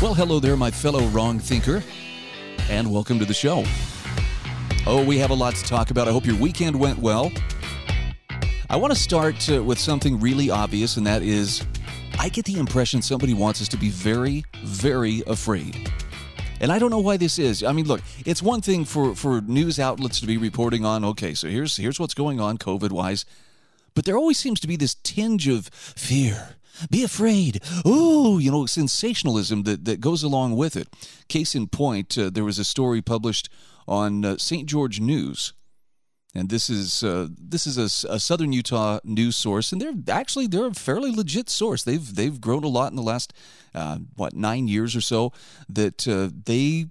Well, hello there, my fellow wrong thinker, and welcome to the show. Oh, we have a lot to talk about. I hope your weekend went well. I want to start uh, with something really obvious, and that is I get the impression somebody wants us to be very, very afraid. And I don't know why this is. I mean, look, it's one thing for, for news outlets to be reporting on, okay, so here's here's what's going on COVID wise. But there always seems to be this tinge of fear. Be afraid. Oh, you know, sensationalism that, that goes along with it. Case in point, uh, there was a story published on uh, St. George News and this is uh, this is a, a, Southern Utah news source, and they're actually they're a fairly legit source. They've they've grown a lot in the last uh, what nine years or so. That uh, they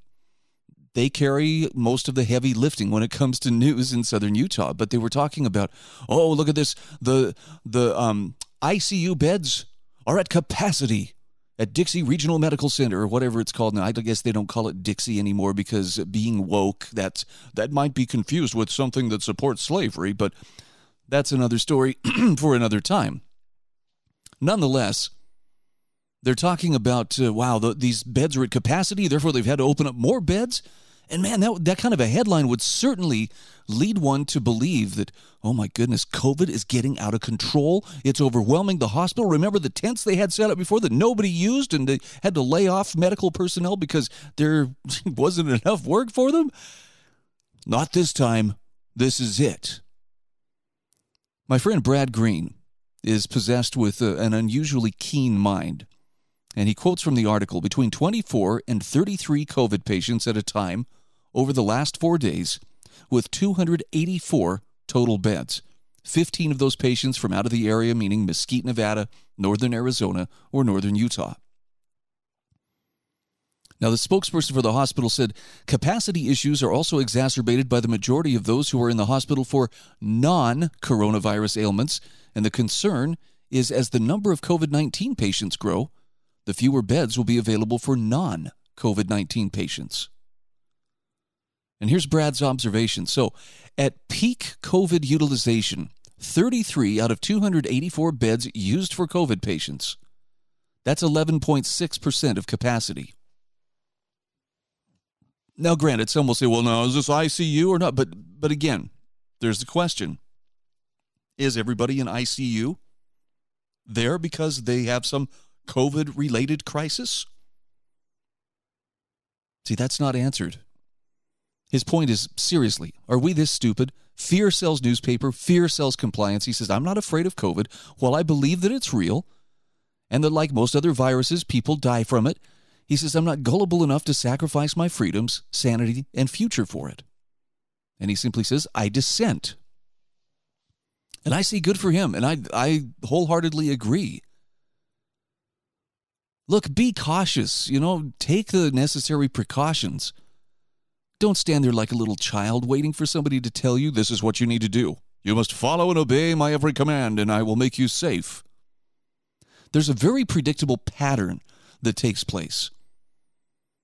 they carry most of the heavy lifting when it comes to news in Southern Utah. But they were talking about, oh, look at this the the um, ICU beds are at capacity at Dixie Regional Medical Center or whatever it's called now. I guess they don't call it Dixie anymore because being woke, that's that might be confused with something that supports slavery, but that's another story for another time. Nonetheless, they're talking about uh, wow, the, these beds are at capacity, therefore they've had to open up more beds. And man, that, that kind of a headline would certainly lead one to believe that, oh my goodness, COVID is getting out of control. It's overwhelming the hospital. Remember the tents they had set up before that nobody used and they had to lay off medical personnel because there wasn't enough work for them? Not this time. This is it. My friend Brad Green is possessed with a, an unusually keen mind. And he quotes from the article between 24 and 33 COVID patients at a time over the last four days, with 284 total beds. 15 of those patients from out of the area, meaning Mesquite, Nevada, northern Arizona, or northern Utah. Now, the spokesperson for the hospital said capacity issues are also exacerbated by the majority of those who are in the hospital for non coronavirus ailments, and the concern is as the number of COVID 19 patients grow, the fewer beds will be available for non COVID 19 patients. And here's Brad's observation. So, at peak COVID utilization, 33 out of 284 beds used for COVID patients. That's 11.6% of capacity. Now, granted, some will say, well, now, is this ICU or not? But, but again, there's the question Is everybody in ICU there because they have some COVID related crisis? See, that's not answered. His point is seriously, are we this stupid? Fear sells newspaper, fear sells compliance. He says, I'm not afraid of COVID. While I believe that it's real and that, like most other viruses, people die from it, he says, I'm not gullible enough to sacrifice my freedoms, sanity, and future for it. And he simply says, I dissent. And I see good for him, and I, I wholeheartedly agree. Look, be cautious, you know, take the necessary precautions. Don't stand there like a little child waiting for somebody to tell you this is what you need to do. You must follow and obey my every command, and I will make you safe. There's a very predictable pattern that takes place.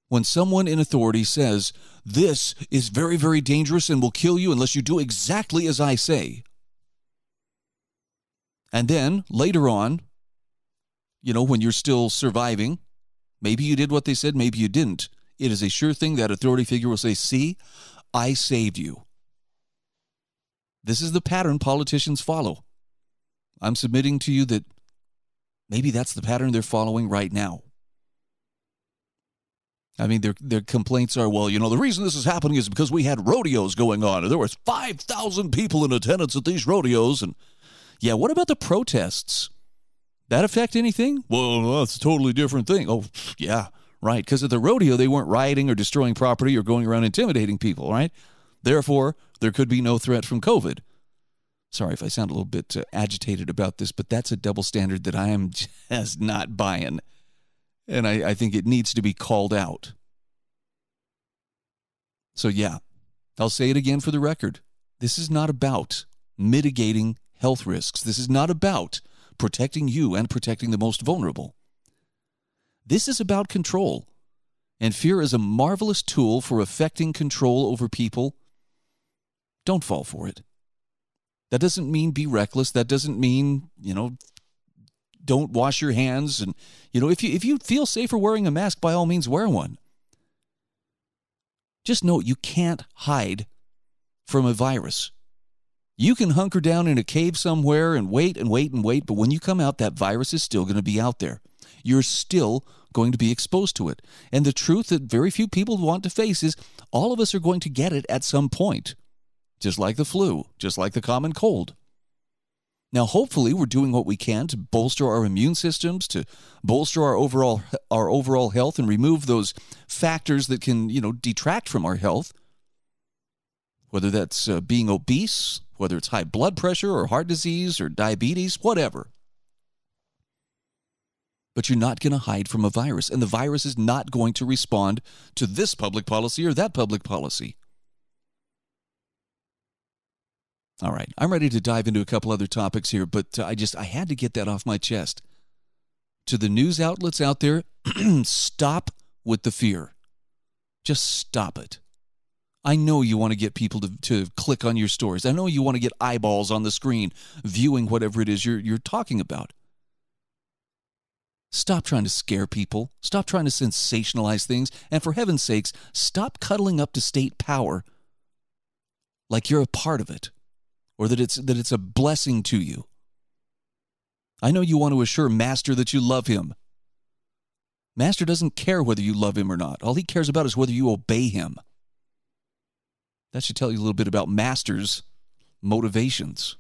When someone in authority says, This is very, very dangerous and will kill you unless you do exactly as I say. And then later on, you know, when you're still surviving, maybe you did what they said, maybe you didn't it is a sure thing that authority figure will say, See, I saved you. This is the pattern politicians follow. I'm submitting to you that maybe that's the pattern they're following right now. I mean, their their complaints are, well, you know, the reason this is happening is because we had rodeos going on, and there was five thousand people in attendance at these rodeos, and yeah, what about the protests? That affect anything? Well, that's a totally different thing. Oh, yeah, right? Because at the rodeo, they weren't rioting or destroying property or going around intimidating people, right? Therefore, there could be no threat from COVID. Sorry if I sound a little bit uh, agitated about this, but that's a double standard that I am just not buying. And I, I think it needs to be called out. So, yeah, I'll say it again for the record. This is not about mitigating health risks. This is not about protecting you and protecting the most vulnerable. This is about control. And fear is a marvelous tool for effecting control over people. Don't fall for it. That doesn't mean be reckless. That doesn't mean, you know, don't wash your hands and you know, if you if you feel safer wearing a mask by all means wear one. Just know you can't hide from a virus. You can hunker down in a cave somewhere and wait and wait and wait, but when you come out, that virus is still going to be out there. You're still going to be exposed to it. And the truth that very few people want to face is all of us are going to get it at some point, just like the flu, just like the common cold. Now, hopefully, we're doing what we can to bolster our immune systems, to bolster our overall our overall health, and remove those factors that can, you know, detract from our health. Whether that's uh, being obese, whether it's high blood pressure or heart disease or diabetes, whatever. But you're not going to hide from a virus, and the virus is not going to respond to this public policy or that public policy. All right, I'm ready to dive into a couple other topics here, but uh, I just I had to get that off my chest. To the news outlets out there, stop with the fear. Just stop it. I know you want to get people to, to click on your stories. I know you want to get eyeballs on the screen viewing whatever it is you're, you're talking about. Stop trying to scare people. Stop trying to sensationalize things. And for heaven's sakes, stop cuddling up to state power like you're a part of it or that it's, that it's a blessing to you. I know you want to assure Master that you love him. Master doesn't care whether you love him or not. All he cares about is whether you obey him. That should tell you a little bit about Master's motivations.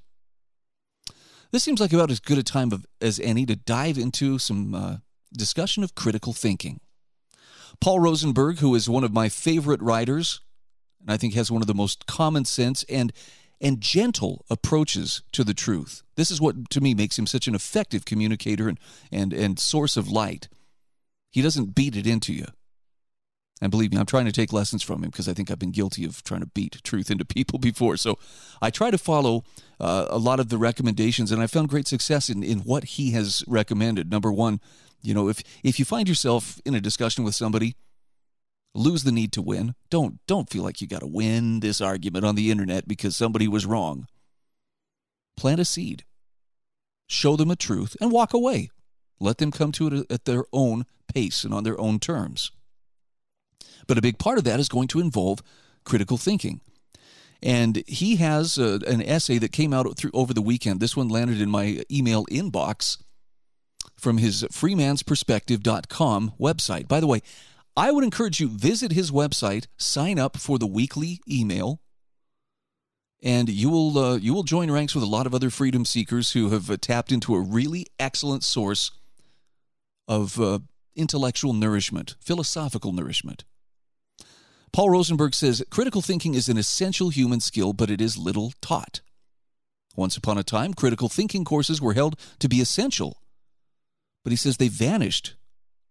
This seems like about as good a time of, as any to dive into some uh, discussion of critical thinking. Paul Rosenberg, who is one of my favorite writers, and I think has one of the most common sense and and gentle approaches to the truth. This is what to me makes him such an effective communicator and and, and source of light. He doesn't beat it into you. And believe me, I'm trying to take lessons from him because I think I've been guilty of trying to beat truth into people before. So I try to follow uh, a lot of the recommendations, and I found great success in, in what he has recommended. Number one, you know, if if you find yourself in a discussion with somebody, lose the need to win. Don't don't feel like you got to win this argument on the internet because somebody was wrong. Plant a seed. Show them a truth and walk away. Let them come to it at their own pace and on their own terms. But a big part of that is going to involve critical thinking. And he has a, uh, an essay that came out through over the weekend. This one landed in my email inbox from his freemansperspective.com website. By the way, I would encourage you visit his website, sign up for the weekly email, and you will uh, you will join ranks with a lot of other freedom seekers who have uh, tapped into a really excellent source of uh, intellectual nourishment, philosophical nourishment. Paul Rosenberg says critical thinking is an essential human skill, but it is little taught. Once upon a time, critical thinking courses were held to be essential, but he says they vanished.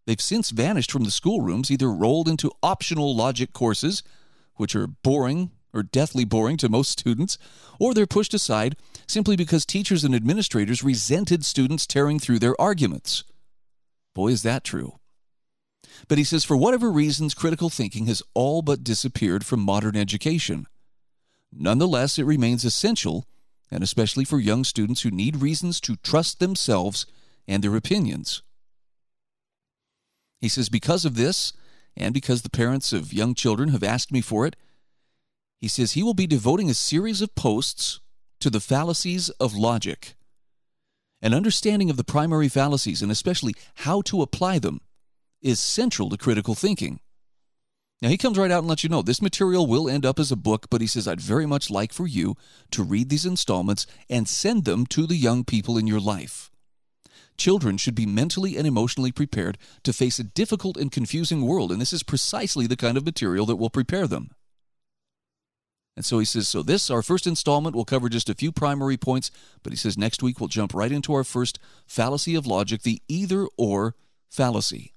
They've since vanished from the schoolrooms, either rolled into optional logic courses, which are boring or deathly boring to most students, or they're pushed aside simply because teachers and administrators resented students tearing through their arguments. Boy, is that true. But he says, for whatever reasons, critical thinking has all but disappeared from modern education. Nonetheless, it remains essential, and especially for young students who need reasons to trust themselves and their opinions. He says, because of this, and because the parents of young children have asked me for it, he says he will be devoting a series of posts to the fallacies of logic. An understanding of the primary fallacies, and especially how to apply them, is central to critical thinking. Now, he comes right out and lets you know this material will end up as a book, but he says, I'd very much like for you to read these installments and send them to the young people in your life. Children should be mentally and emotionally prepared to face a difficult and confusing world, and this is precisely the kind of material that will prepare them. And so he says, so this, our first installment, will cover just a few primary points, but he says next week we'll jump right into our first fallacy of logic, the either or fallacy.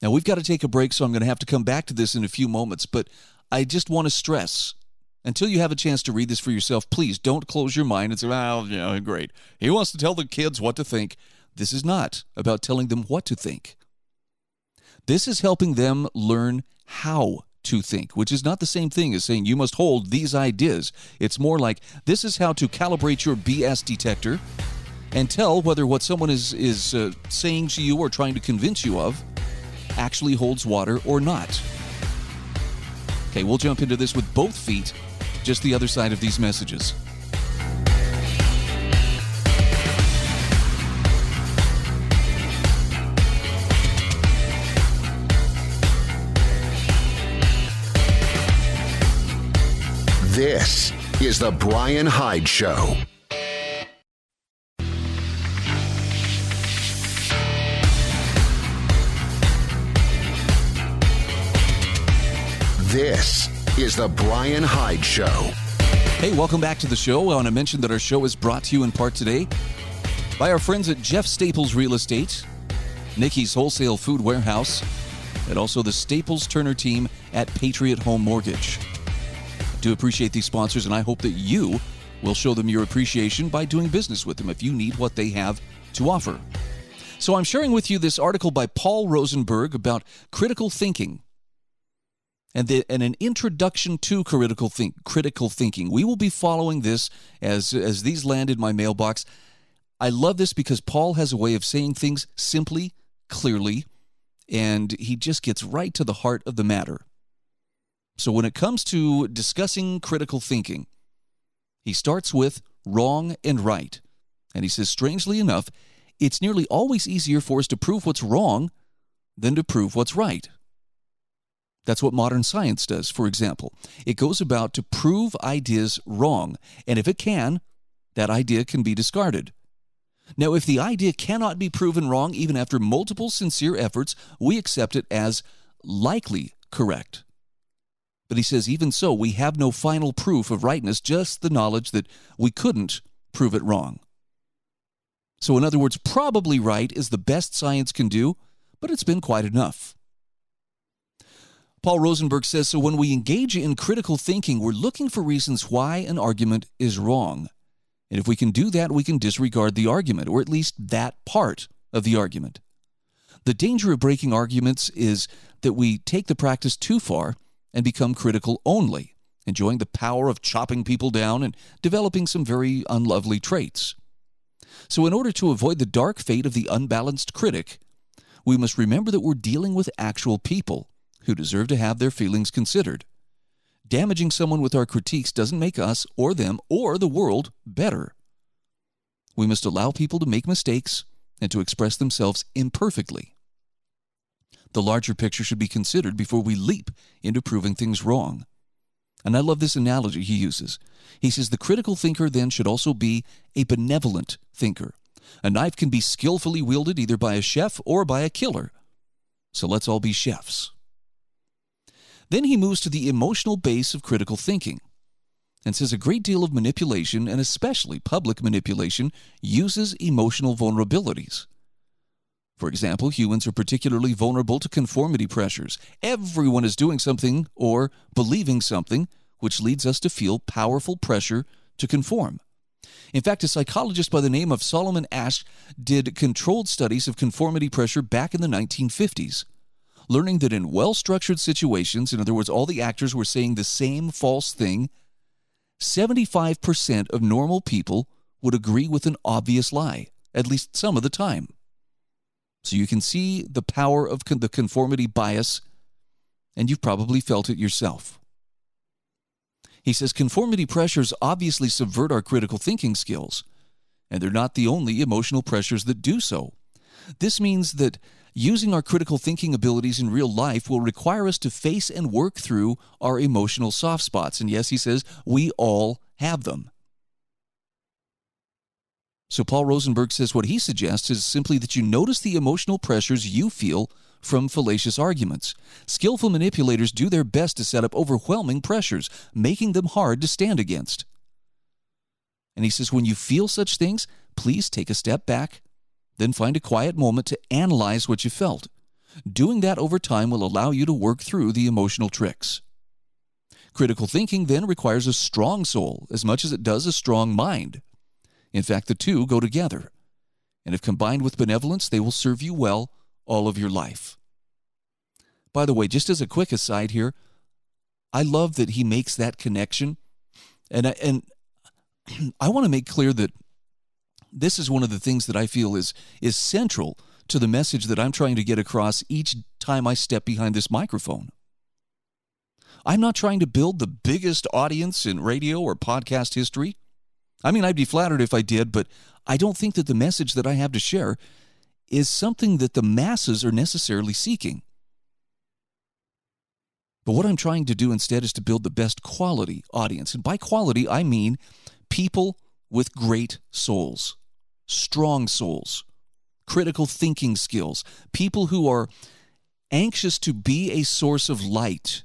Now, we've got to take a break, so I'm going to have to come back to this in a few moments, but I just want to stress until you have a chance to read this for yourself, please don't close your mind and say, well, you know, great. He wants to tell the kids what to think. This is not about telling them what to think. This is helping them learn how to think, which is not the same thing as saying you must hold these ideas. It's more like this is how to calibrate your BS detector and tell whether what someone is, is uh, saying to you or trying to convince you of actually holds water or not. Okay, we'll jump into this with both feet, just the other side of these messages. This is The Brian Hyde Show. This is The Brian Hyde Show. Hey, welcome back to the show. I want to mention that our show is brought to you in part today by our friends at Jeff Staples Real Estate, Nikki's Wholesale Food Warehouse, and also the Staples Turner team at Patriot Home Mortgage I do appreciate these sponsors, and I hope that you will show them your appreciation by doing business with them if you need what they have to offer. So, I'm sharing with you this article by Paul Rosenberg about critical thinking and, the, and an introduction to critical think critical thinking. We will be following this as as these land in my mailbox. I love this because Paul has a way of saying things simply, clearly, and he just gets right to the heart of the matter. So, when it comes to discussing critical thinking, he starts with wrong and right. And he says, strangely enough, it's nearly always easier for us to prove what's wrong than to prove what's right. That's what modern science does, for example. It goes about to prove ideas wrong, and if it can, that idea can be discarded. Now, if the idea cannot be proven wrong even after multiple sincere efforts, we accept it as likely correct. But he says, even so, we have no final proof of rightness, just the knowledge that we couldn't prove it wrong. So, in other words, probably right is the best science can do, but it's been quite enough. Paul Rosenberg says so when we engage in critical thinking, we're looking for reasons why an argument is wrong. And if we can do that, we can disregard the argument, or at least that part of the argument. The danger of breaking arguments is that we take the practice too far and become critical only, enjoying the power of chopping people down and developing some very unlovely traits. So, in order to avoid the dark fate of the unbalanced critic, we must remember that we're dealing with actual people who deserve to have their feelings considered. Damaging someone with our critiques doesn't make us or them or the world better. We must allow people to make mistakes and to express themselves imperfectly. The larger picture should be considered before we leap into proving things wrong. And I love this analogy he uses. He says the critical thinker then should also be a benevolent thinker. A knife can be skillfully wielded either by a chef or by a killer. So let's all be chefs. Then he moves to the emotional base of critical thinking and says a great deal of manipulation, and especially public manipulation, uses emotional vulnerabilities. For example, humans are particularly vulnerable to conformity pressures. Everyone is doing something or believing something, which leads us to feel powerful pressure to conform. In fact, a psychologist by the name of Solomon Asch did controlled studies of conformity pressure back in the 1950s, learning that in well structured situations, in other words, all the actors were saying the same false thing, 75% of normal people would agree with an obvious lie, at least some of the time. So you can see the power of con- the conformity bias, and you've probably felt it yourself. He says conformity pressures obviously subvert our critical thinking skills, and they're not the only emotional pressures that do so. This means that using our critical thinking abilities in real life will require us to face and work through our emotional soft spots. And yes, he says we all have them. So Paul Rosenberg says what he suggests is simply that you notice the emotional pressures you feel from fallacious arguments. Skillful manipulators do their best to set up overwhelming pressures, making them hard to stand against. And he says when you feel such things, please take a step back, then find a quiet moment to analyze what you felt. Doing that over time will allow you to work through the emotional tricks. Critical thinking then requires a strong soul as much as it does a strong mind. In fact, the two go together. And if combined with benevolence, they will serve you well all of your life. By the way, just as a quick aside here, I love that he makes that connection. And I, and I want to make clear that this is one of the things that I feel is is central to the message that I'm trying to get across each time I step behind this microphone. I'm not trying to build the biggest audience in radio or podcast history. I mean, I'd be flattered if I did, but I don't think that the message that I have to share is something that the masses are necessarily seeking. But what I'm trying to do instead is to build the best quality audience. And by quality, I mean people with great souls, strong souls, critical thinking skills, people who are anxious to be a source of light.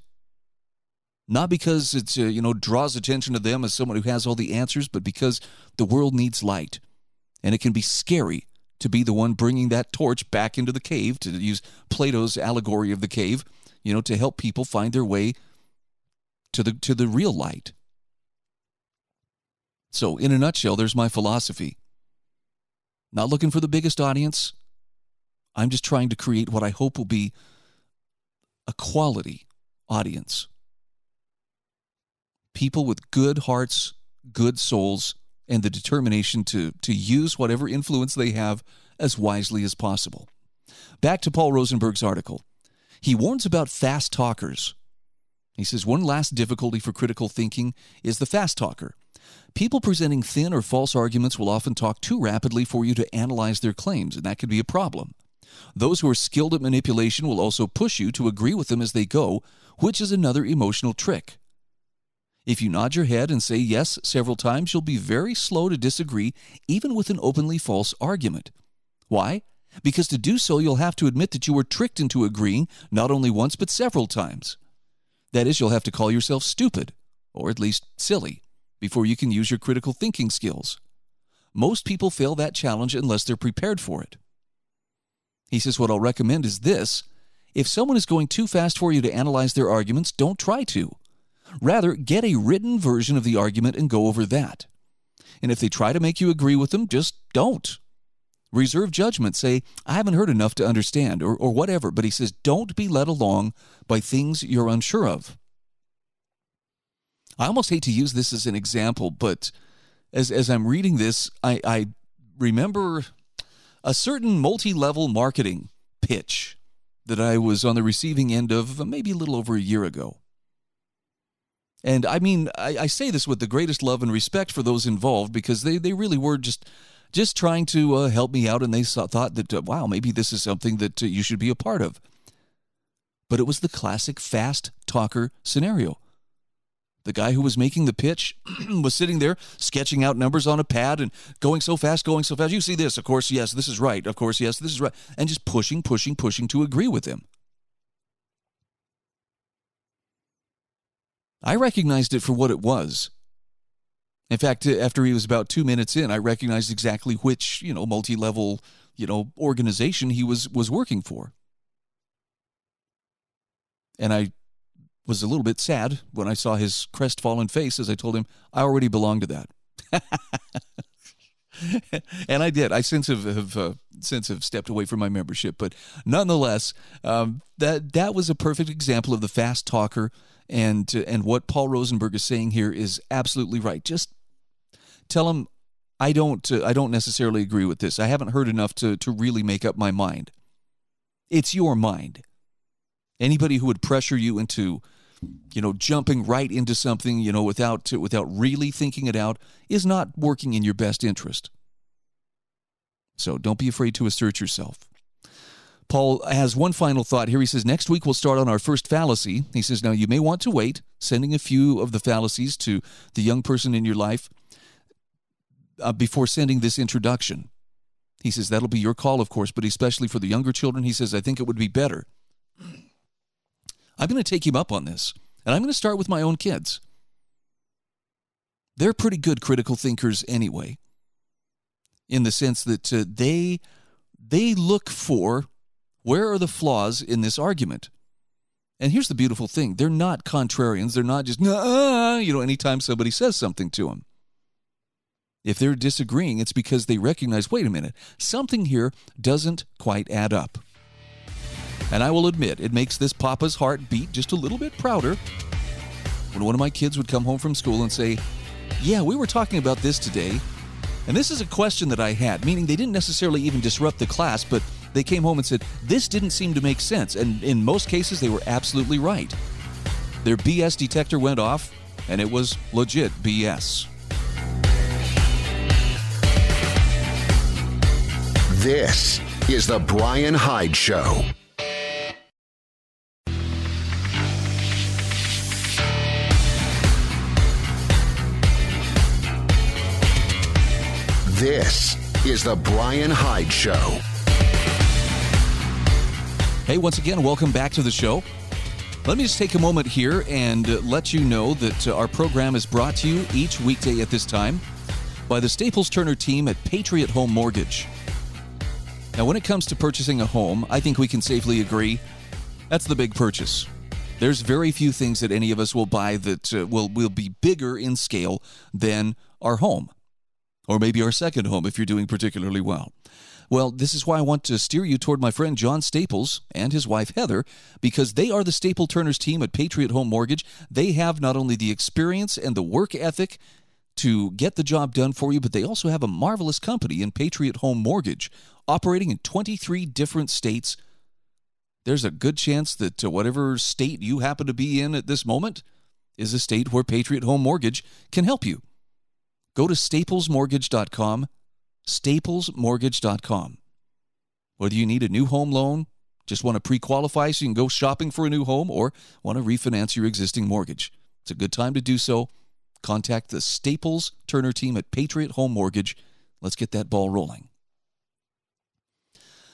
Not because it uh, you know draws attention to them as someone who has all the answers, but because the world needs light, and it can be scary to be the one bringing that torch back into the cave to use Plato's allegory of the cave, you know, to help people find their way to the to the real light. So, in a nutshell, there's my philosophy. Not looking for the biggest audience. I'm just trying to create what I hope will be a quality audience. People with good hearts, good souls, and the determination to, to use whatever influence they have as wisely as possible. Back to Paul Rosenberg's article. He warns about fast talkers. He says one last difficulty for critical thinking is the fast talker. People presenting thin or false arguments will often talk too rapidly for you to analyze their claims, and that could be a problem. Those who are skilled at manipulation will also push you to agree with them as they go, which is another emotional trick. If you nod your head and say yes several times, you'll be very slow to disagree, even with an openly false argument. Why? Because to do so, you'll have to admit that you were tricked into agreeing not only once but several times. That is, you'll have to call yourself stupid, or at least silly before you can use your critical thinking skills. Most people fail that challenge unless they're prepared for it. He says, What I'll recommend is this if someone is going too fast for you to analyze their arguments, don't try to. Rather, get a written version of the argument and go over that. And if they try to make you agree with them, just don't. Reserve judgment. Say, I haven't heard enough to understand, or, or whatever. But he says, don't be led along by things you're unsure of. I almost hate to use this as an example, but as, as I'm reading this, I, I remember a certain multi level marketing pitch that I was on the receiving end of maybe a little over a year ago. And I mean, I, I, say this with the greatest love and respect for those involved because they, they really were just just trying to uh, help me out, and they saw, thought that uh, wow, maybe this is something that uh, you should be a part of. But it was the classic fast talker scenario. The guy who was making the pitch was sitting there sketching out numbers on a pad and going so fast, going so fast. You see this, of course, yes, this is right. Of course, yes, this is right. And just pushing, pushing, pushing to agree with him. I recognized it for what it was. In fact, uh, after he was about two minutes in, I recognized exactly which, you know, multi-level, you know, organization he was was working for. And I was a little bit sad when I saw his crestfallen face as I told him I already belong to that. and I did. I since have, have uh, since have stepped away from my membership, but nonetheless, um, that that was a perfect example of the fast talker, and uh, and what Paul Rosenberg is saying here is absolutely right. Just tell him I don't uh, I don't necessarily agree with this. I haven't heard enough to to really make up my mind. It's your mind. Anybody who would pressure you into you know, jumping right into something, you know, without without really thinking it out is not working in your best interest. So don't be afraid to assert yourself. Paul has one final thought here. He says, Next week we'll start on our first fallacy. He says, Now you may want to wait, sending a few of the fallacies to the young person in your life uh, before sending this introduction. He says, That'll be your call, of course, but especially for the younger children, he says, I think it would be better I'm going to take him up on this, and I'm going to start with my own kids. They're pretty good critical thinkers anyway, in the sense that uh, they they look for Where are the flaws in this argument? And here's the beautiful thing they're not contrarians. They're not just, you know, anytime somebody says something to them. If they're disagreeing, it's because they recognize wait a minute, something here doesn't quite add up. And I will admit, it makes this papa's heart beat just a little bit prouder when one of my kids would come home from school and say, Yeah, we were talking about this today. And this is a question that I had, meaning they didn't necessarily even disrupt the class, but they came home and said, This didn't seem to make sense. And in most cases, they were absolutely right. Their BS detector went off, and it was legit BS. This is The Brian Hyde Show. This is The Brian Hyde Show. Hey, once again, welcome back to the show. Let me just take a moment here and uh, let you know that uh, our program is brought to you each weekday at this time by the Staples Turner team at Patriot Home Mortgage. Now, when it comes to purchasing a home, I think we can safely agree that's the big purchase. There's very few things that any of us will buy that uh, will, will be bigger in scale than our home, or maybe our second home if you're doing particularly well. Well, this is why I want to steer you toward my friend John Staples and his wife Heather, because they are the Staples Turner team at Patriot Home Mortgage. They have not only the experience and the work ethic to get the job done for you, but they also have a marvelous company in Patriot Home Mortgage operating in 23 different states. There's a good chance that uh, whatever state you happen to be in at this moment is a state where Patriot Home Mortgage can help you. Go to staplesmortgage.com, staplesmortgage.com. Whether you need a new home loan, just want to pre qualify so you can go shopping for a new home, or want to refinance your existing mortgage, it's a good time to do so. Contact the Staples Turner team at Patriot Home Mortgage. Let's get that ball rolling.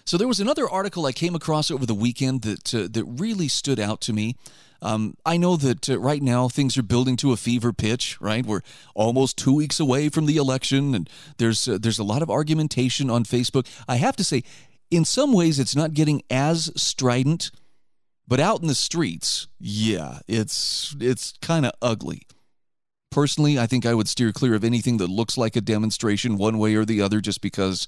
So there was another article I came across over the weekend that uh, that really stood out to me. Um, I know that uh, right now things are building to a fever pitch. Right, we're almost two weeks away from the election, and there's uh, there's a lot of argumentation on Facebook. I have to say, in some ways, it's not getting as strident, but out in the streets, yeah, it's it's kind of ugly. Personally, I think I would steer clear of anything that looks like a demonstration one way or the other, just because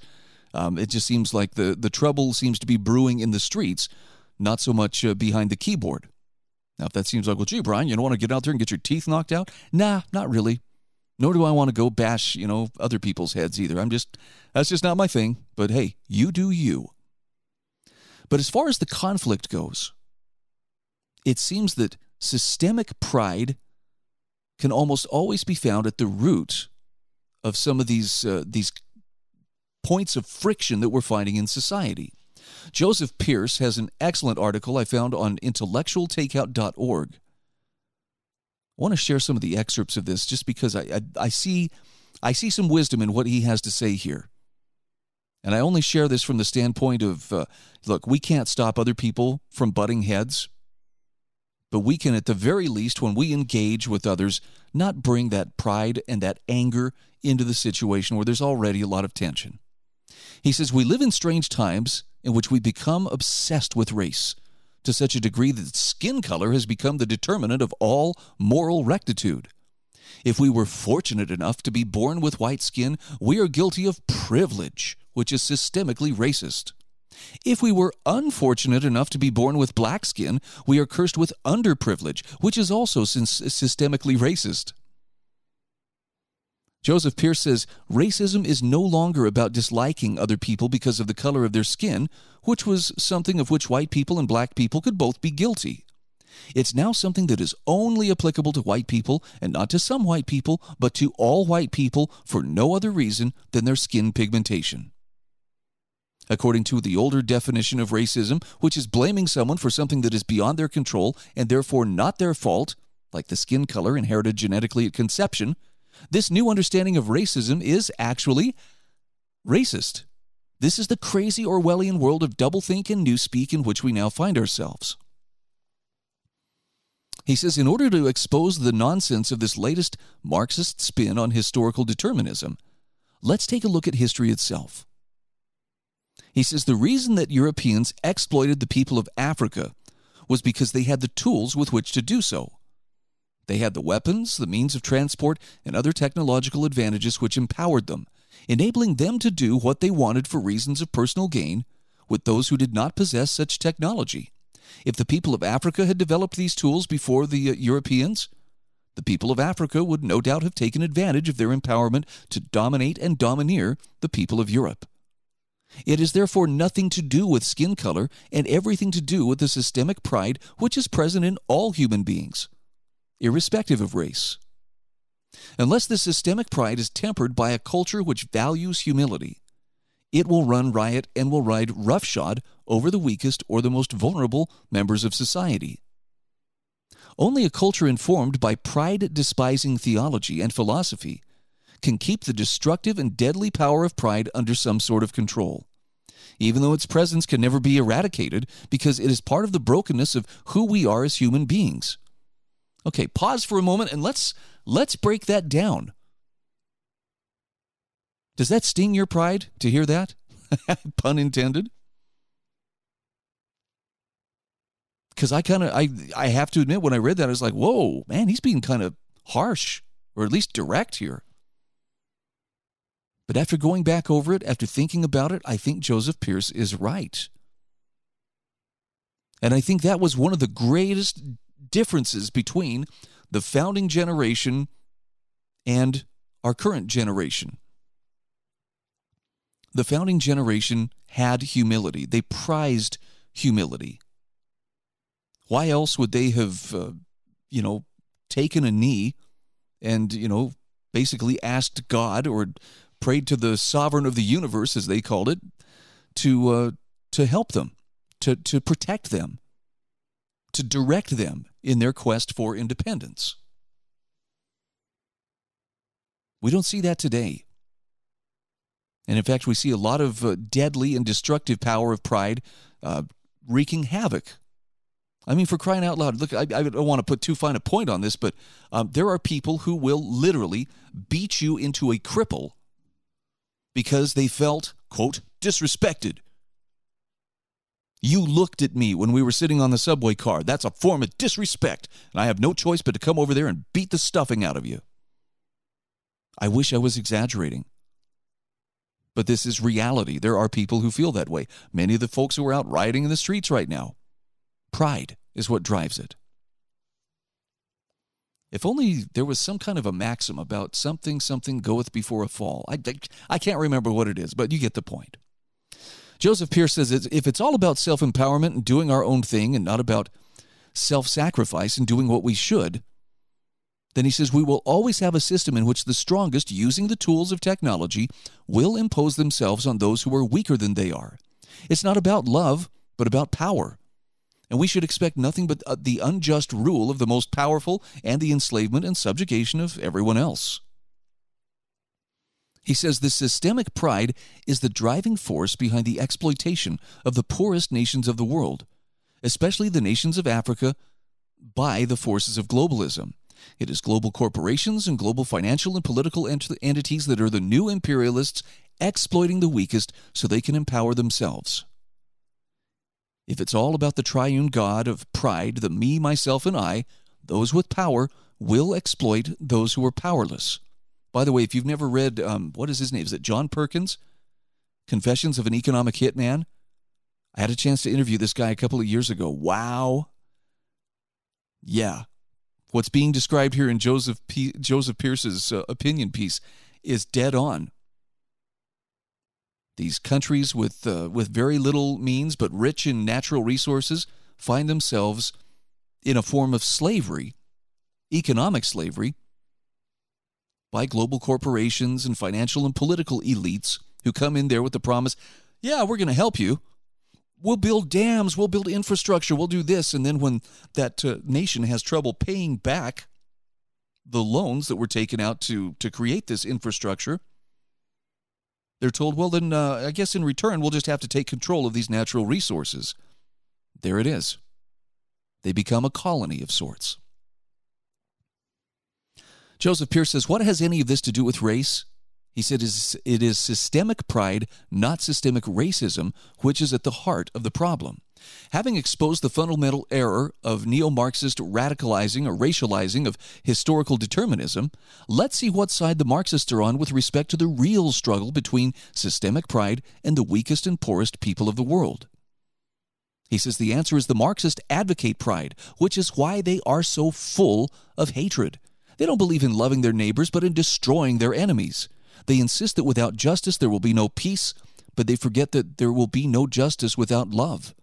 um, it just seems like the, the trouble seems to be brewing in the streets, not so much uh, behind the keyboard. Now, if that seems like, well, gee, Brian, you don't want to get out there and get your teeth knocked out? Nah, not really. Nor do I want to go bash, you know, other people's heads either. I'm just, that's just not my thing. But hey, you do you. But as far as the conflict goes, it seems that systemic pride can almost always be found at the root of some of these uh, these points of friction that we're finding in society. Joseph Pearce has an excellent article I found on intellectualtakeout.org. I want to share some of the excerpts of this just because I, I, I, see I see some wisdom in what he has to say here. And I only share this from the standpoint of uh, look, we can't stop other people from butting heads, but we can, at the very least, when we engage with others, not bring that pride and that anger into the situation where there's already a lot of tension. He says, We live in strange times in which we become obsessed with race to such a degree that skin color has become the determinant of all moral rectitude. If we were fortunate enough to be born with white skin, we are guilty of privilege, which is systemically racist. If we were unfortunate enough to be born with black skin, we are cursed with underprivilege, which is also systemically racist. Joseph Pearce says racism is no longer about disliking other people because of the color of their skin, which was something of which white people and black people could both be guilty. It's now something that is only applicable to white people and not to some white people, but to all white people for no other reason than their skin pigmentation. According to the older definition of racism, which is blaming someone for something that is beyond their control and therefore not their fault, like the skin color inherited genetically at conception, this new understanding of racism is actually racist. This is the crazy Orwellian world of doublethink and newspeak in which we now find ourselves. He says, in order to expose the nonsense of this latest Marxist spin on historical determinism, let's take a look at history itself. He says the reason that Europeans exploited the people of Africa was because they had the tools with which to do so. They had the weapons, the means of transport, and other technological advantages which empowered them, enabling them to do what they wanted for reasons of personal gain with those who did not possess such technology. If the people of Africa had developed these tools before the uh, Europeans, the people of Africa would no doubt have taken advantage of their empowerment to dominate and domineer the people of Europe. It is therefore nothing to do with skin color and everything to do with the systemic pride which is present in all human beings, irrespective of race. Unless this systemic pride is tempered by a culture which values humility, it will run riot and will ride roughshod over the weakest or the most vulnerable members of society. Only a culture informed by pride despising theology and philosophy can keep the destructive and deadly power of pride under some sort of control. Even though its presence can never be eradicated because it is part of the brokenness of who we are as human beings. Okay, pause for a moment and let's let's break that down. Does that sting your pride to hear that? Pun intended. Because I kind of I I have to admit when I read that I was like, whoa, man, he's being kind of harsh or at least direct here. But after going back over it, after thinking about it, I think Joseph Pearce is right. And I think that was one of the greatest differences between the founding generation and our current generation. The founding generation had humility, they prized humility. Why else would they have, uh, you know, taken a knee and, you know, basically asked God or prayed to the sovereign of the universe, as they called it, to uh, to help them, to to protect them, to direct them in their quest for independence. We don't see that today. And in fact, we see a lot of uh, deadly and destructive power of pride uh, wreaking havoc. I mean, for crying out loud, look, I, I don't want to put too fine a point on this, but um, there are people who will literally beat you into a cripple because they felt, quote, disrespected. You looked at me when we were sitting on the subway car. That's a form of disrespect, and I have no choice but to come over there and beat the stuffing out of you. I wish I was exaggerating. But this is reality. There are people who feel that way. Many of the folks who are out rioting in the streets right now. Pride is what drives it. If only there was some kind of a maxim about something, something goeth before a fall. I, I can't remember what it is, but you get the point. Joseph Pearce says if it's all about self empowerment and doing our own thing and not about self sacrifice and doing what we should, then he says we will always have a system in which the strongest, using the tools of technology, will impose themselves on those who are weaker than they are. It's not about love, but about power and we should expect nothing but uh, the unjust rule of the most powerful and the enslavement and subjugation of everyone else. He says this systemic pride is the driving force behind the exploitation of the poorest nations of the world, especially the nations of Africa, by the forces of globalism. It is global corporations and global financial and political ent- entities that are the new imperialists exploiting the weakest so they can empower themselves. If it's all about the triune God of pride, the me, myself, and I, those with power will exploit those who are powerless. By the way, if you've never read, um, what is his name? Is it John Perkins? Confessions of an Economic Hitman? I had a chance to interview this guy a couple of years ago. Wow. Yeah. What's being described here in Joseph, P- Joseph Pearce's uh, opinion piece is dead on. These countries with, uh, with very little means but rich in natural resources find themselves in a form of slavery, economic slavery, by global corporations and financial and political elites who come in there with the promise, yeah, we're going to help you. We'll build dams, we'll build infrastructure, we'll do this. And then when that uh, nation has trouble paying back the loans that were taken out to, to create this infrastructure, they're told, well, then uh, I guess in return, we'll just have to take control of these natural resources. There it is. They become a colony of sorts. Joseph Pearce says, What has any of this to do with race? He said it is systemic pride, not systemic racism, which is at the heart of the problem. Having exposed the fundamental error of neo Marxist radicalizing or racializing of historical determinism, let's see what side the Marxists are on with respect to the real struggle between systemic pride and the weakest and poorest people of the world. He says the answer is the Marxists advocate pride, which is why they are so full of hatred. They don't believe in loving their neighbors, but in destroying their enemies. They insist that without justice there will be no peace, but they forget that there will be no justice without love.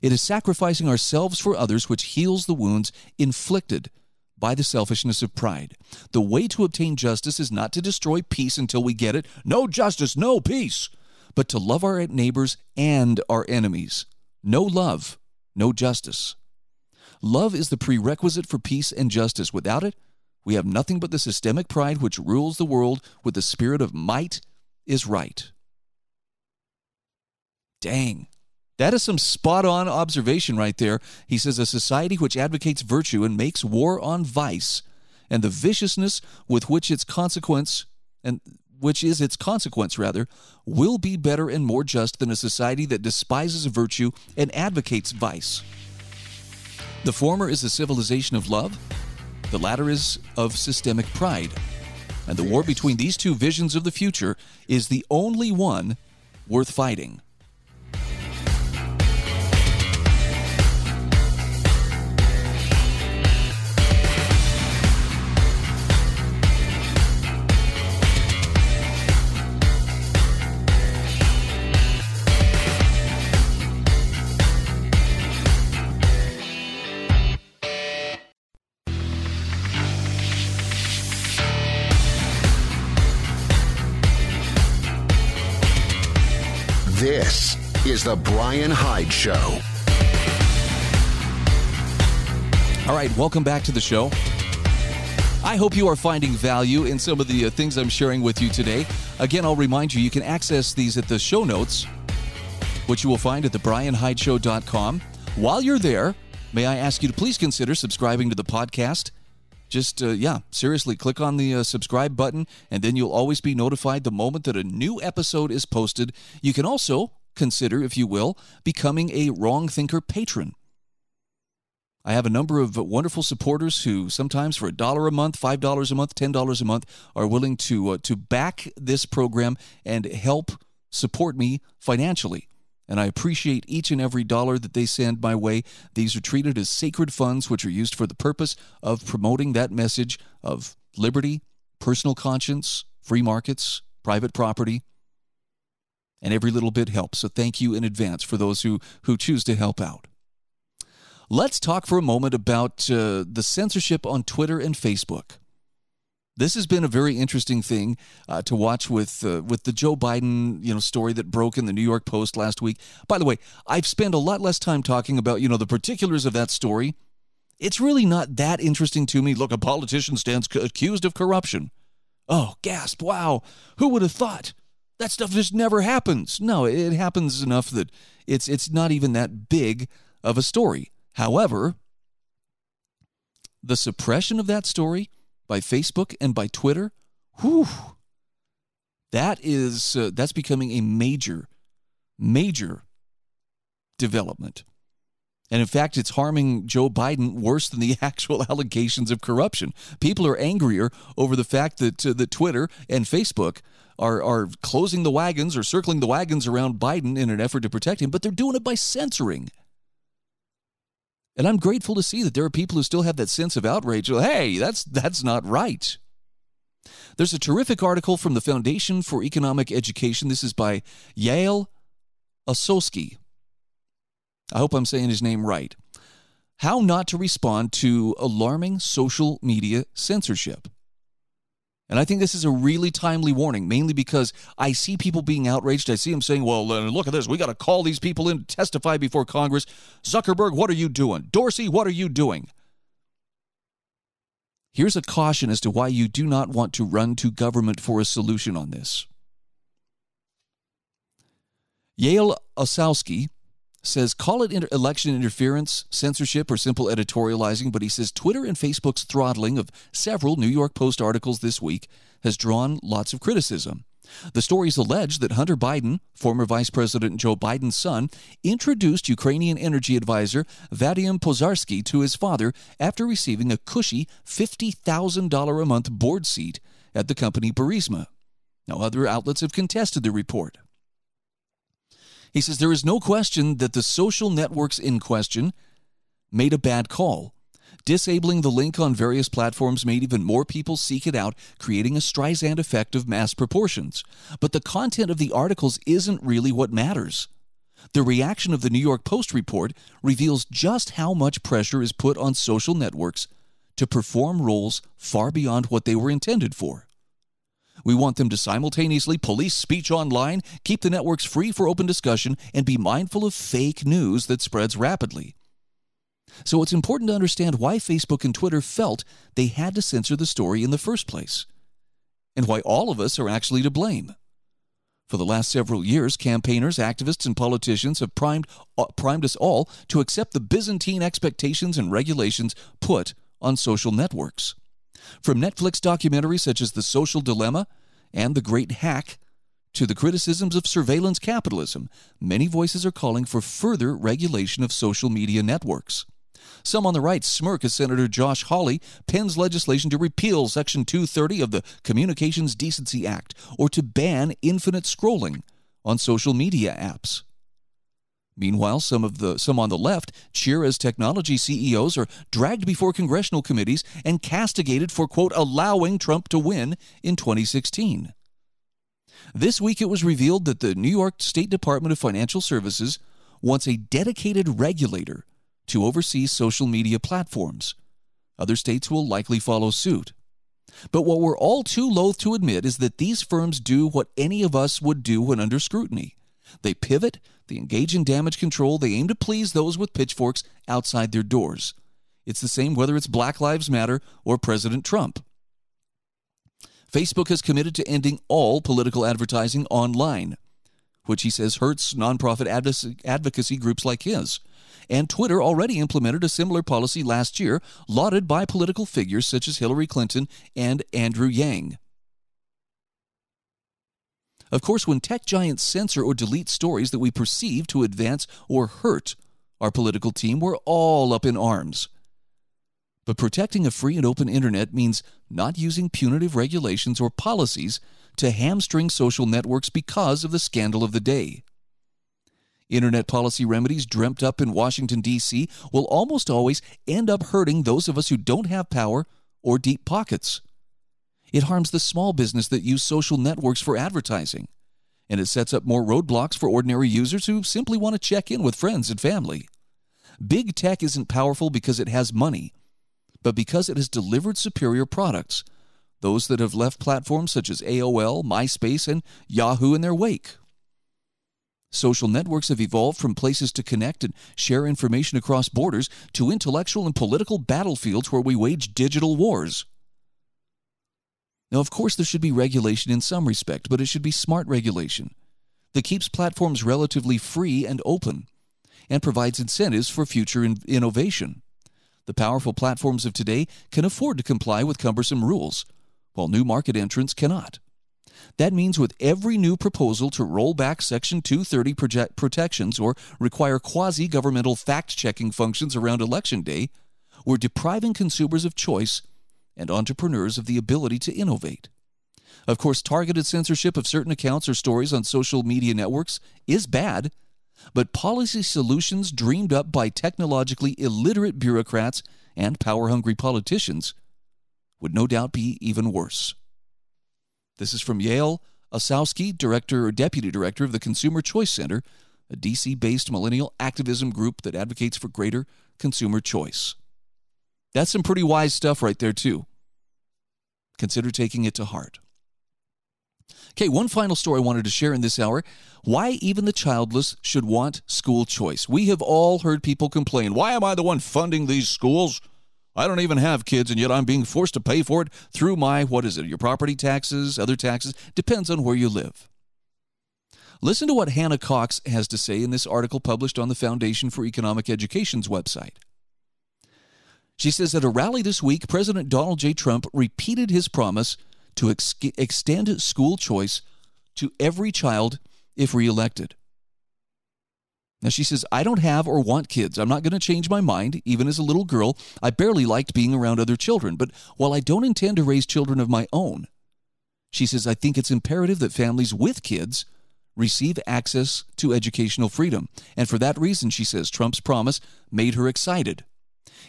It is sacrificing ourselves for others which heals the wounds inflicted by the selfishness of pride. The way to obtain justice is not to destroy peace until we get it no justice, no peace, but to love our neighbors and our enemies. No love, no justice. Love is the prerequisite for peace and justice. Without it, we have nothing but the systemic pride which rules the world with the spirit of might is right. Dang. That is some spot on observation right there. He says a society which advocates virtue and makes war on vice and the viciousness with which its consequence and which is its consequence rather will be better and more just than a society that despises virtue and advocates vice. The former is a civilization of love, the latter is of systemic pride. And the war between these two visions of the future is the only one worth fighting. This is The Brian Hyde Show. All right, welcome back to the show. I hope you are finding value in some of the uh, things I'm sharing with you today. Again, I'll remind you, you can access these at the show notes, which you will find at thebrianhydeshow.com. While you're there, may I ask you to please consider subscribing to the podcast just uh, yeah seriously click on the uh, subscribe button and then you'll always be notified the moment that a new episode is posted you can also consider if you will becoming a wrong thinker patron I have a number of wonderful supporters who sometimes for a dollar a month, five dollars a month, ten dollars a month are willing to uh, to back this program and help support me financially and I appreciate each and every dollar that they send my way. These are treated as sacred funds, which are used for the purpose of promoting that message of liberty, personal conscience, free markets, private property. And every little bit helps. So thank you in advance for those who, who choose to help out. Let's talk for a moment about uh, the censorship on Twitter and Facebook. This has been a very interesting thing uh, to watch with uh, with the Joe Biden you know story that broke in the New York Post last week. By the way, I've spent a lot less time talking about you know the particulars of that story. It's really not that interesting to me. Look, a politician stands c- accused of corruption. Oh, gasp! Wow, who would have thought? That stuff just never happens. No, it happens enough that it's it's not even that big of a story. However, the suppression of that story by Facebook and by Twitter, whew, that is uh, that's becoming a major, major development. And in fact, it's harming Joe Biden worse than the actual allegations of corruption. People are angrier over the fact that uh, that Twitter and Facebook are are closing the wagons or circling the wagons around Biden in an effort to protect him, but they're doing it by censoring. And I'm grateful to see that there are people who still have that sense of outrage. Hey, that's that's not right. There's a terrific article from the Foundation for Economic Education. This is by Yael Ossowski. I hope I'm saying his name right. How not to respond to alarming social media censorship. And I think this is a really timely warning, mainly because I see people being outraged. I see them saying, well, uh, look at this. We got to call these people in to testify before Congress. Zuckerberg, what are you doing? Dorsey, what are you doing? Here's a caution as to why you do not want to run to government for a solution on this. Yale Ossowski says call it inter- election interference, censorship, or simple editorializing, but he says Twitter and Facebook's throttling of several New York Post articles this week has drawn lots of criticism. The stories allege that Hunter Biden, former Vice President Joe Biden's son, introduced Ukrainian energy advisor Vadim Pozharsky to his father after receiving a cushy $50,000 a month board seat at the company Burisma. Now, other outlets have contested the report. He says there is no question that the social networks in question made a bad call. Disabling the link on various platforms made even more people seek it out, creating a Streisand effect of mass proportions. But the content of the articles isn't really what matters. The reaction of the New York Post report reveals just how much pressure is put on social networks to perform roles far beyond what they were intended for. We want them to simultaneously police speech online, keep the networks free for open discussion, and be mindful of fake news that spreads rapidly. So it's important to understand why Facebook and Twitter felt they had to censor the story in the first place, and why all of us are actually to blame. For the last several years, campaigners, activists, and politicians have primed, uh, primed us all to accept the Byzantine expectations and regulations put on social networks. From Netflix documentaries such as The Social Dilemma and The Great Hack to the criticisms of surveillance capitalism, many voices are calling for further regulation of social media networks. Some on the right smirk as Senator Josh Hawley pens legislation to repeal Section 230 of the Communications Decency Act or to ban infinite scrolling on social media apps. Meanwhile, some of the some on the left cheer as technology CEOs are dragged before congressional committees and castigated for quote allowing Trump to win in 2016. This week it was revealed that the New York State Department of Financial Services wants a dedicated regulator to oversee social media platforms. Other states will likely follow suit. But what we're all too loath to admit is that these firms do what any of us would do when under scrutiny. They pivot, they engage in damage control, they aim to please those with pitchforks outside their doors. It's the same whether it's Black Lives Matter or President Trump. Facebook has committed to ending all political advertising online, which he says hurts nonprofit advocacy groups like his. And Twitter already implemented a similar policy last year, lauded by political figures such as Hillary Clinton and Andrew Yang. Of course, when tech giants censor or delete stories that we perceive to advance or hurt our political team, we're all up in arms. But protecting a free and open internet means not using punitive regulations or policies to hamstring social networks because of the scandal of the day. Internet policy remedies dreamt up in Washington, D.C. will almost always end up hurting those of us who don't have power or deep pockets. It harms the small business that use social networks for advertising. And it sets up more roadblocks for ordinary users who simply want to check in with friends and family. Big tech isn't powerful because it has money, but because it has delivered superior products, those that have left platforms such as AOL, MySpace, and Yahoo in their wake. Social networks have evolved from places to connect and share information across borders to intellectual and political battlefields where we wage digital wars. Now, of course, there should be regulation in some respect, but it should be smart regulation that keeps platforms relatively free and open and provides incentives for future in- innovation. The powerful platforms of today can afford to comply with cumbersome rules, while new market entrants cannot. That means with every new proposal to roll back Section 230 project protections or require quasi governmental fact checking functions around Election Day, we're depriving consumers of choice and entrepreneurs of the ability to innovate. Of course, targeted censorship of certain accounts or stories on social media networks is bad, but policy solutions dreamed up by technologically illiterate bureaucrats and power hungry politicians would no doubt be even worse. This is from Yale Ossowski, director or deputy director of the Consumer Choice Center, a DC based millennial activism group that advocates for greater consumer choice. That's some pretty wise stuff right there, too. Consider taking it to heart. Okay, one final story I wanted to share in this hour why even the childless should want school choice. We have all heard people complain why am I the one funding these schools? I don't even have kids, and yet I'm being forced to pay for it through my, what is it, your property taxes, other taxes, depends on where you live. Listen to what Hannah Cox has to say in this article published on the Foundation for Economic Education's website. She says at a rally this week, President Donald J. Trump repeated his promise to ex- extend school choice to every child if reelected. Now, she says, I don't have or want kids. I'm not going to change my mind. Even as a little girl, I barely liked being around other children. But while I don't intend to raise children of my own, she says, I think it's imperative that families with kids receive access to educational freedom. And for that reason, she says, Trump's promise made her excited.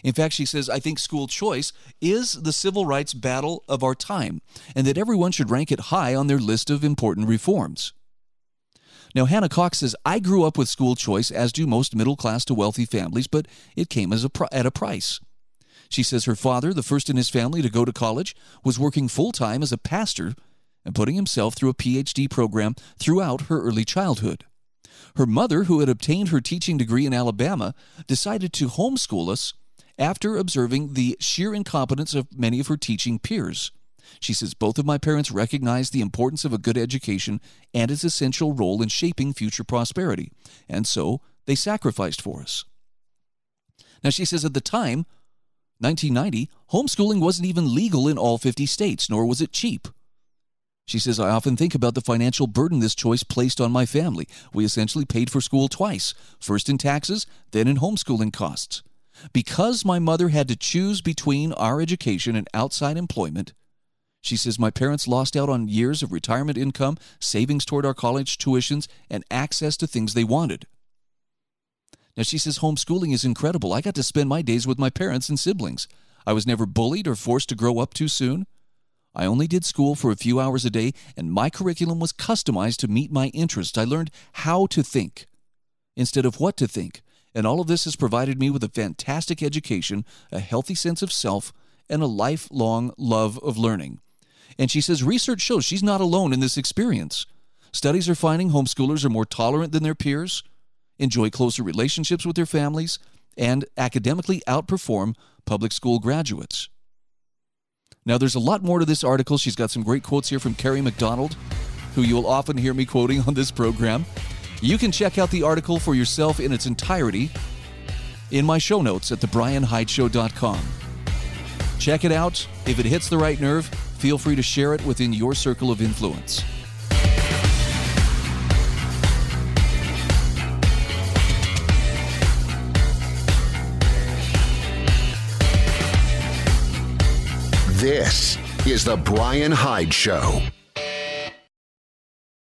In fact, she says, I think school choice is the civil rights battle of our time, and that everyone should rank it high on their list of important reforms. Now, Hannah Cox says, I grew up with school choice, as do most middle class to wealthy families, but it came as a pr- at a price. She says her father, the first in his family to go to college, was working full time as a pastor and putting himself through a PhD program throughout her early childhood. Her mother, who had obtained her teaching degree in Alabama, decided to homeschool us after observing the sheer incompetence of many of her teaching peers. She says both of my parents recognized the importance of a good education and its essential role in shaping future prosperity, and so they sacrificed for us. Now, she says at the time, 1990, homeschooling wasn't even legal in all 50 states, nor was it cheap. She says, I often think about the financial burden this choice placed on my family. We essentially paid for school twice, first in taxes, then in homeschooling costs. Because my mother had to choose between our education and outside employment, she says, My parents lost out on years of retirement income, savings toward our college tuitions, and access to things they wanted. Now, she says, Homeschooling is incredible. I got to spend my days with my parents and siblings. I was never bullied or forced to grow up too soon. I only did school for a few hours a day, and my curriculum was customized to meet my interests. I learned how to think instead of what to think. And all of this has provided me with a fantastic education, a healthy sense of self, and a lifelong love of learning. And she says research shows she's not alone in this experience. Studies are finding homeschoolers are more tolerant than their peers, enjoy closer relationships with their families, and academically outperform public school graduates. Now, there's a lot more to this article. She's got some great quotes here from Kerry McDonald, who you will often hear me quoting on this program. You can check out the article for yourself in its entirety in my show notes at thebrianhydeshow.com. Check it out. If it hits the right nerve, feel free to share it within your circle of influence. This is The Brian Hyde Show.